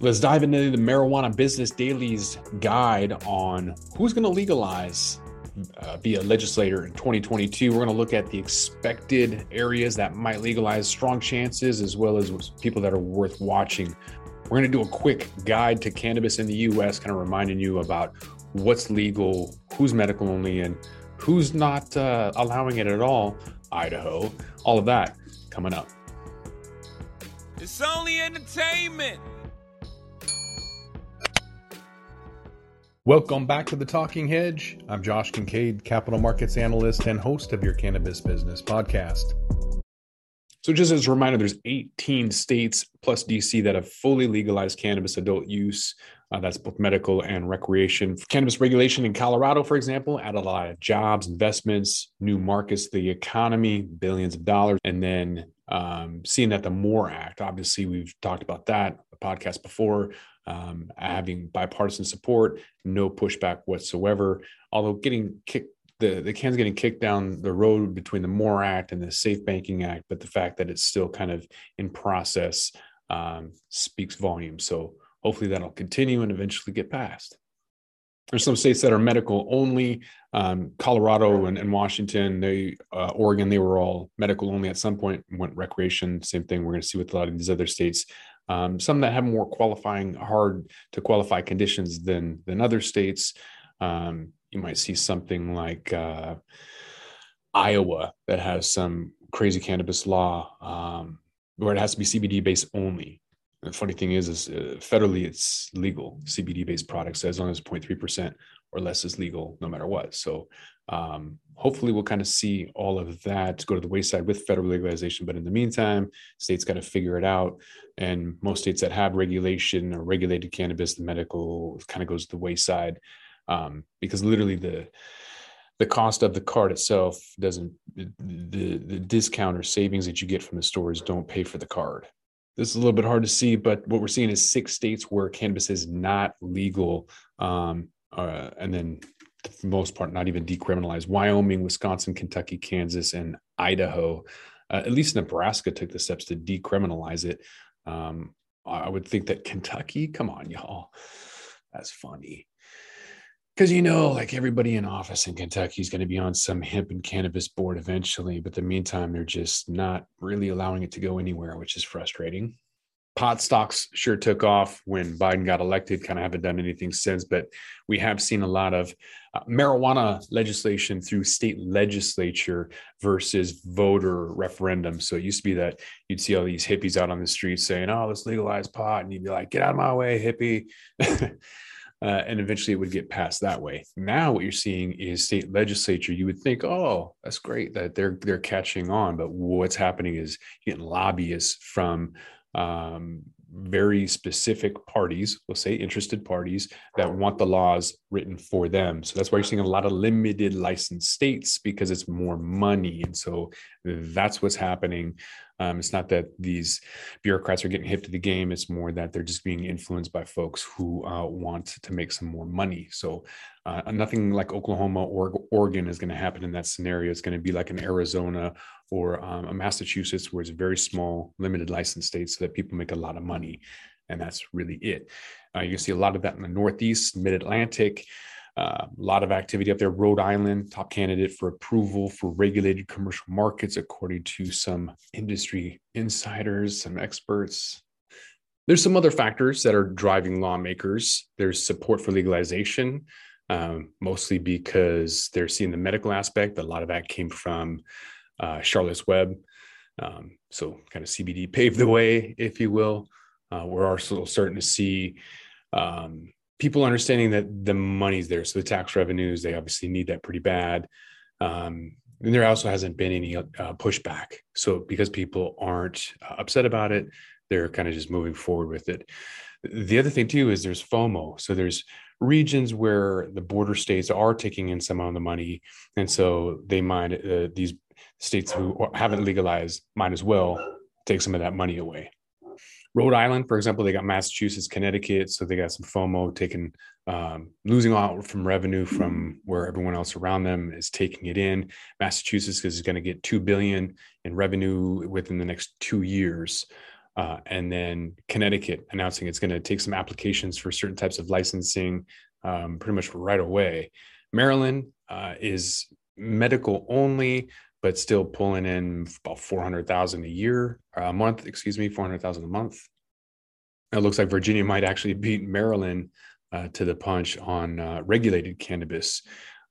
Let's dive into the Marijuana Business Daily's guide on who's going to legalize uh, be a legislator in 2022. We're going to look at the expected areas that might legalize, strong chances, as well as people that are worth watching. We're going to do a quick guide to cannabis in the US, kind of reminding you about what's legal, who's medical only, and who's not uh, allowing it at all. Idaho, all of that coming up. It's only entertainment. Welcome back to the Talking Hedge. I'm Josh Kincaid, capital markets analyst and host of your cannabis business podcast. So, just as a reminder, there's 18 states plus DC that have fully legalized cannabis adult use. Uh, that's both medical and recreation. Cannabis regulation in Colorado, for example, added a lot of jobs, investments, new markets, the economy, billions of dollars. And then um, seeing that the MORE Act, obviously, we've talked about that, podcast before, um, having bipartisan support, no pushback whatsoever. Although getting kicked, the the can's getting kicked down the road between the MORE Act and the Safe Banking Act, but the fact that it's still kind of in process um, speaks volumes. So hopefully that'll continue and eventually get passed. There's some states that are medical only. Um, Colorado and, and, Washington, they uh, Oregon, they were all medical only at some point. Went recreation. Same thing. We're going to see with a lot of these other states. Um, some that have more qualifying, hard to qualify conditions than than other states. Um, you might see something like uh, Iowa that has some crazy cannabis law um, where it has to be CBD based only. The funny thing is, is uh, federally it's legal CBD based products as long as 0.3 percent or less is legal no matter what. So um, hopefully we'll kind of see all of that go to the wayside with federal legalization. But in the meantime, states got to figure it out. And most states that have regulation or regulated cannabis, the medical kind of goes to the wayside um, because literally the the cost of the card itself doesn't the the discount or savings that you get from the stores don't pay for the card. This is a little bit hard to see, but what we're seeing is six states where cannabis is not legal, um, uh, and then for the most part, not even decriminalized. Wyoming, Wisconsin, Kentucky, Kansas, and Idaho. Uh, at least Nebraska took the steps to decriminalize it. Um, I would think that Kentucky, come on, y'all, that's funny. Because you know, like everybody in office in Kentucky is going to be on some hemp and cannabis board eventually, but the meantime, they're just not really allowing it to go anywhere, which is frustrating pot stocks sure took off when Biden got elected. Kind of haven't done anything since, but we have seen a lot of uh, marijuana legislation through state legislature versus voter referendum. So it used to be that you'd see all these hippies out on the streets saying, "Oh, let's legalize pot," and you'd be like, "Get out of my way, hippie." Uh, and eventually it would get passed that way. Now what you're seeing is state legislature. You would think, oh, that's great that they're they're catching on, but what's happening is getting lobbyists from um, very specific parties, we'll say interested parties that want the laws written for them. So that's why you're seeing a lot of limited license states because it's more money. And so that's what's happening. Um, it's not that these bureaucrats are getting hip to the game. It's more that they're just being influenced by folks who uh, want to make some more money. So uh, nothing like Oklahoma or Oregon is going to happen in that scenario. It's going to be like an Arizona or um, a Massachusetts, where it's very small, limited license states, so that people make a lot of money, and that's really it. Uh, you see a lot of that in the Northeast, Mid Atlantic. Uh, a lot of activity up there. Rhode Island, top candidate for approval for regulated commercial markets, according to some industry insiders, some experts. There's some other factors that are driving lawmakers. There's support for legalization, um, mostly because they're seeing the medical aspect. A lot of that came from uh, Charlotte's Web. Um, so kind of CBD paved the way, if you will. Uh, we're also starting to see um, people understanding that the money's there. So the tax revenues, they obviously need that pretty bad. Um, and there also hasn't been any uh, pushback. So because people aren't uh, upset about it, they're kind of just moving forward with it. The other thing too is there's FOMO. So there's regions where the border states are taking in some of the money, and so they might uh, these states who haven't legalized might as well take some of that money away. Rhode Island, for example, they got Massachusetts, Connecticut, so they got some FOMO taking, um, losing out from revenue from where everyone else around them is taking it in. Massachusetts is going to get two billion in revenue within the next two years. Uh, and then Connecticut announcing it's going to take some applications for certain types of licensing um, pretty much right away. Maryland uh, is medical only, but still pulling in about 400,000 a year, a month, excuse me, 400,000 a month. It looks like Virginia might actually beat Maryland uh, to the punch on uh, regulated cannabis.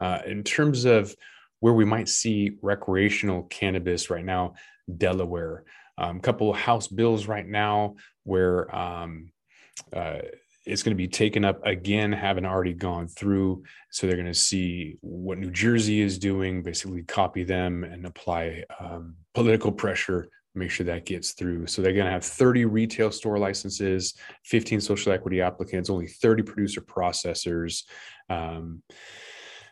Uh, in terms of where we might see recreational cannabis right now, Delaware. A um, couple of House bills right now where um, uh, it's going to be taken up again, haven't already gone through. So they're going to see what New Jersey is doing, basically copy them and apply um, political pressure, make sure that gets through. So they're going to have 30 retail store licenses, 15 social equity applicants, only 30 producer processors. Um,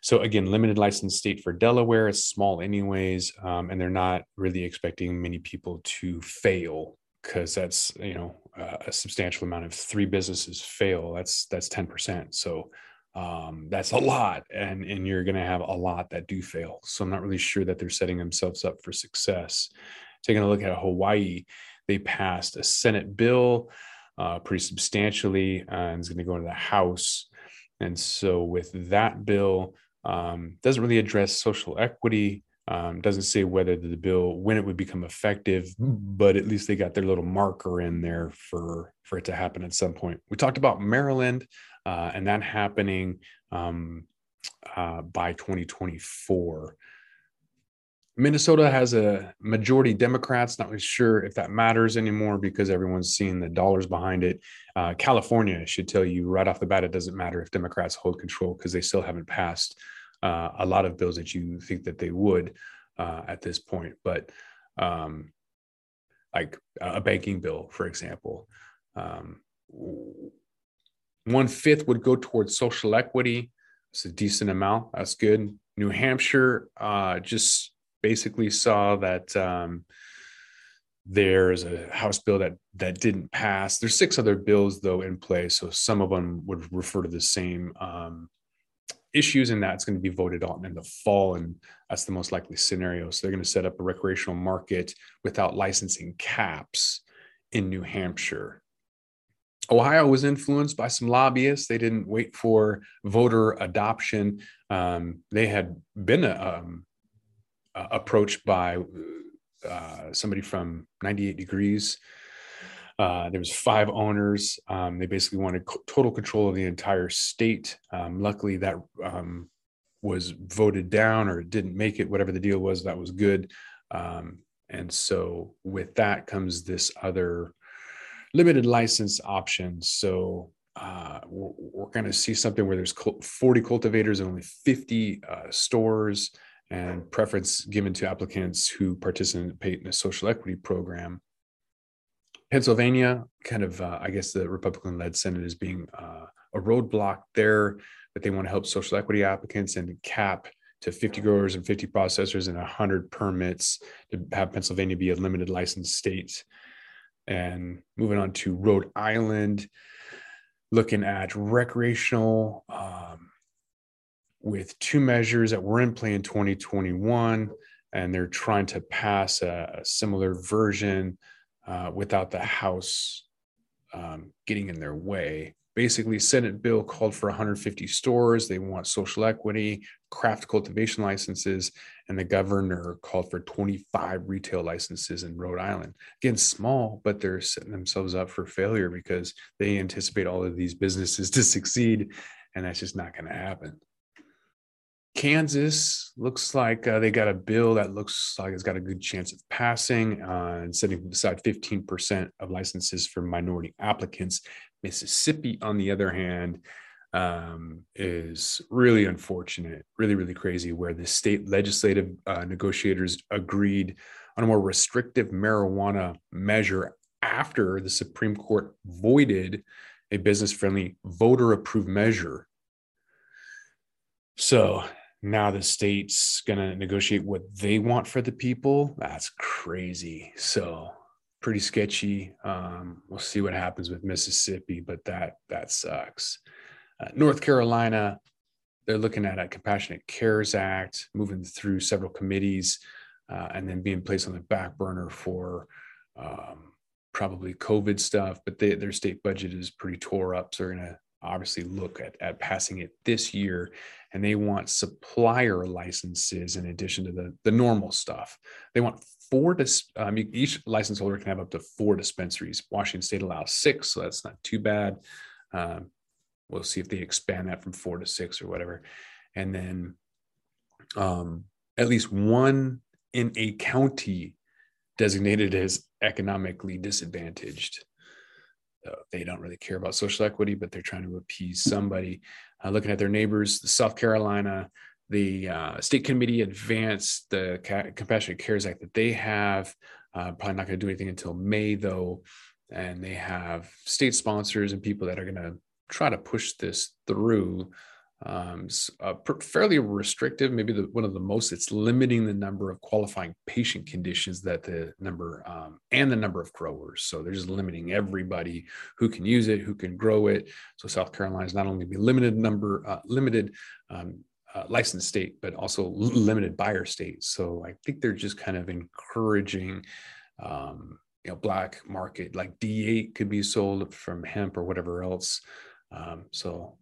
so again, limited license state for Delaware is small anyways, um, and they're not really expecting many people to fail because that's you know a substantial amount of three businesses fail. That's that's ten percent. So um, that's a lot, and and you're going to have a lot that do fail. So I'm not really sure that they're setting themselves up for success. Taking a look at Hawaii, they passed a Senate bill uh, pretty substantially, uh, and it's going to go into the House. And so with that bill, um, doesn't really address social equity. Um, doesn't say whether the bill when it would become effective, but at least they got their little marker in there for for it to happen at some point. We talked about Maryland uh, and that happening um, uh, by 2024. Minnesota has a majority Democrats. Not really sure if that matters anymore because everyone's seeing the dollars behind it. Uh, California should tell you right off the bat it doesn't matter if Democrats hold control because they still haven't passed uh, a lot of bills that you think that they would uh, at this point. But um, like a banking bill, for example, um, one fifth would go towards social equity. It's a decent amount. That's good. New Hampshire uh, just basically saw that um, there's a House bill that that didn't pass. There's six other bills though in play, so some of them would refer to the same um, issues, and that's going to be voted on in the fall, and that's the most likely scenario. So they're going to set up a recreational market without licensing caps in New Hampshire. Ohio was influenced by some lobbyists. They didn't wait for voter adoption. Um, they had been um, uh, approached by uh, somebody from 98 Degrees. Uh, there was five owners. Um, they basically wanted co- total control of the entire state. Um, luckily, that um, was voted down or didn't make it. Whatever the deal was, that was good. Um, and so, with that comes this other limited license option. So uh, we're, we're going to see something where there's 40 cultivators and only 50 uh, stores and preference given to applicants who participate in a social equity program. Pennsylvania, kind of, uh, I guess the Republican led Senate is being uh, a roadblock there that they want to help social equity applicants and cap to 50 growers and 50 processors and 100 permits to have Pennsylvania be a limited license state. And moving on to Rhode Island, looking at recreational um, with two measures that were in play in 2021, and they're trying to pass a, a similar version uh, without the House um, getting in their way. Basically, Senate bill called for 150 stores. They want social equity, craft cultivation licenses, and the governor called for 25 retail licenses in Rhode Island. Again, small, but they're setting themselves up for failure because they anticipate all of these businesses to succeed, and that's just not going to happen. Kansas looks like uh, they got a bill that looks like it's got a good chance of passing uh, and setting aside 15% of licenses for minority applicants. Mississippi, on the other hand, um, is really unfortunate, really, really crazy, where the state legislative uh, negotiators agreed on a more restrictive marijuana measure after the Supreme Court voided a business friendly voter approved measure. So now the state's going to negotiate what they want for the people that's crazy. So pretty sketchy. Um, we'll see what happens with mississippi but that that sucks. Uh, north carolina they're looking at a compassionate cares act moving through several committees uh, and then being placed on the back burner for um, probably COVID stuff, but they, their state budget is pretty tore up. So they're going to obviously look at, at passing it this year and they want supplier licenses in addition to the, the normal stuff. They want four, dis, um, each license holder can have up to four dispensaries. Washington state allows six, so that's not too bad. Um, we'll see if they expand that from four to six or whatever. And then um, at least one in a county designated as economically disadvantaged. Uh, they don't really care about social equity, but they're trying to appease somebody. Uh, looking at their neighbors, South Carolina, the uh, state committee advanced the Compassionate Cares Act that they have. Uh, probably not going to do anything until May, though. And they have state sponsors and people that are going to try to push this through um, uh, fairly restrictive, maybe the, one of the most. It's limiting the number of qualifying patient conditions that the number um, and the number of growers. So they're just limiting everybody who can use it, who can grow it. So South Carolina is not only be limited number, uh, limited um, uh, licensed state, but also limited buyer state. So I think they're just kind of encouraging. Um, you know, black market like D8 could be sold from hemp or whatever else. Um, so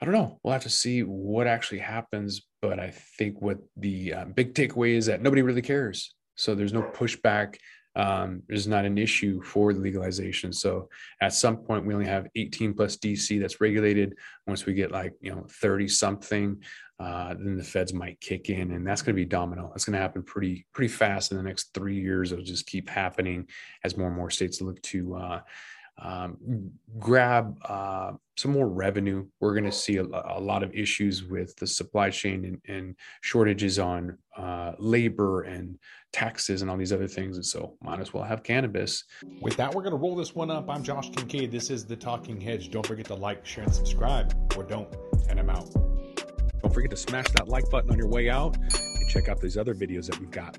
I don't know. We'll have to see what actually happens. But I think what the uh, big takeaway is that nobody really cares. So there's no pushback. Um, there's not an issue for legalization. So at some point, we only have 18 plus DC that's regulated. Once we get like, you know, 30 something, uh, then the feds might kick in and that's going to be domino. That's going to happen pretty, pretty fast in the next three years. It'll just keep happening as more and more states look to, uh, um, grab uh, some more revenue. We're going to see a, a, lot of issues with the supply chain and, and shortages on uh, labor and taxes and all these other things. And so, might as well have cannabis. With that, we're going to roll this one up. I'm Josh Kincaid. This is the Talking Hedge. Don't forget to like, share, and subscribe, or don't. And I'm out. Don't forget to smash that like button on your way out and check out these other videos that we've got.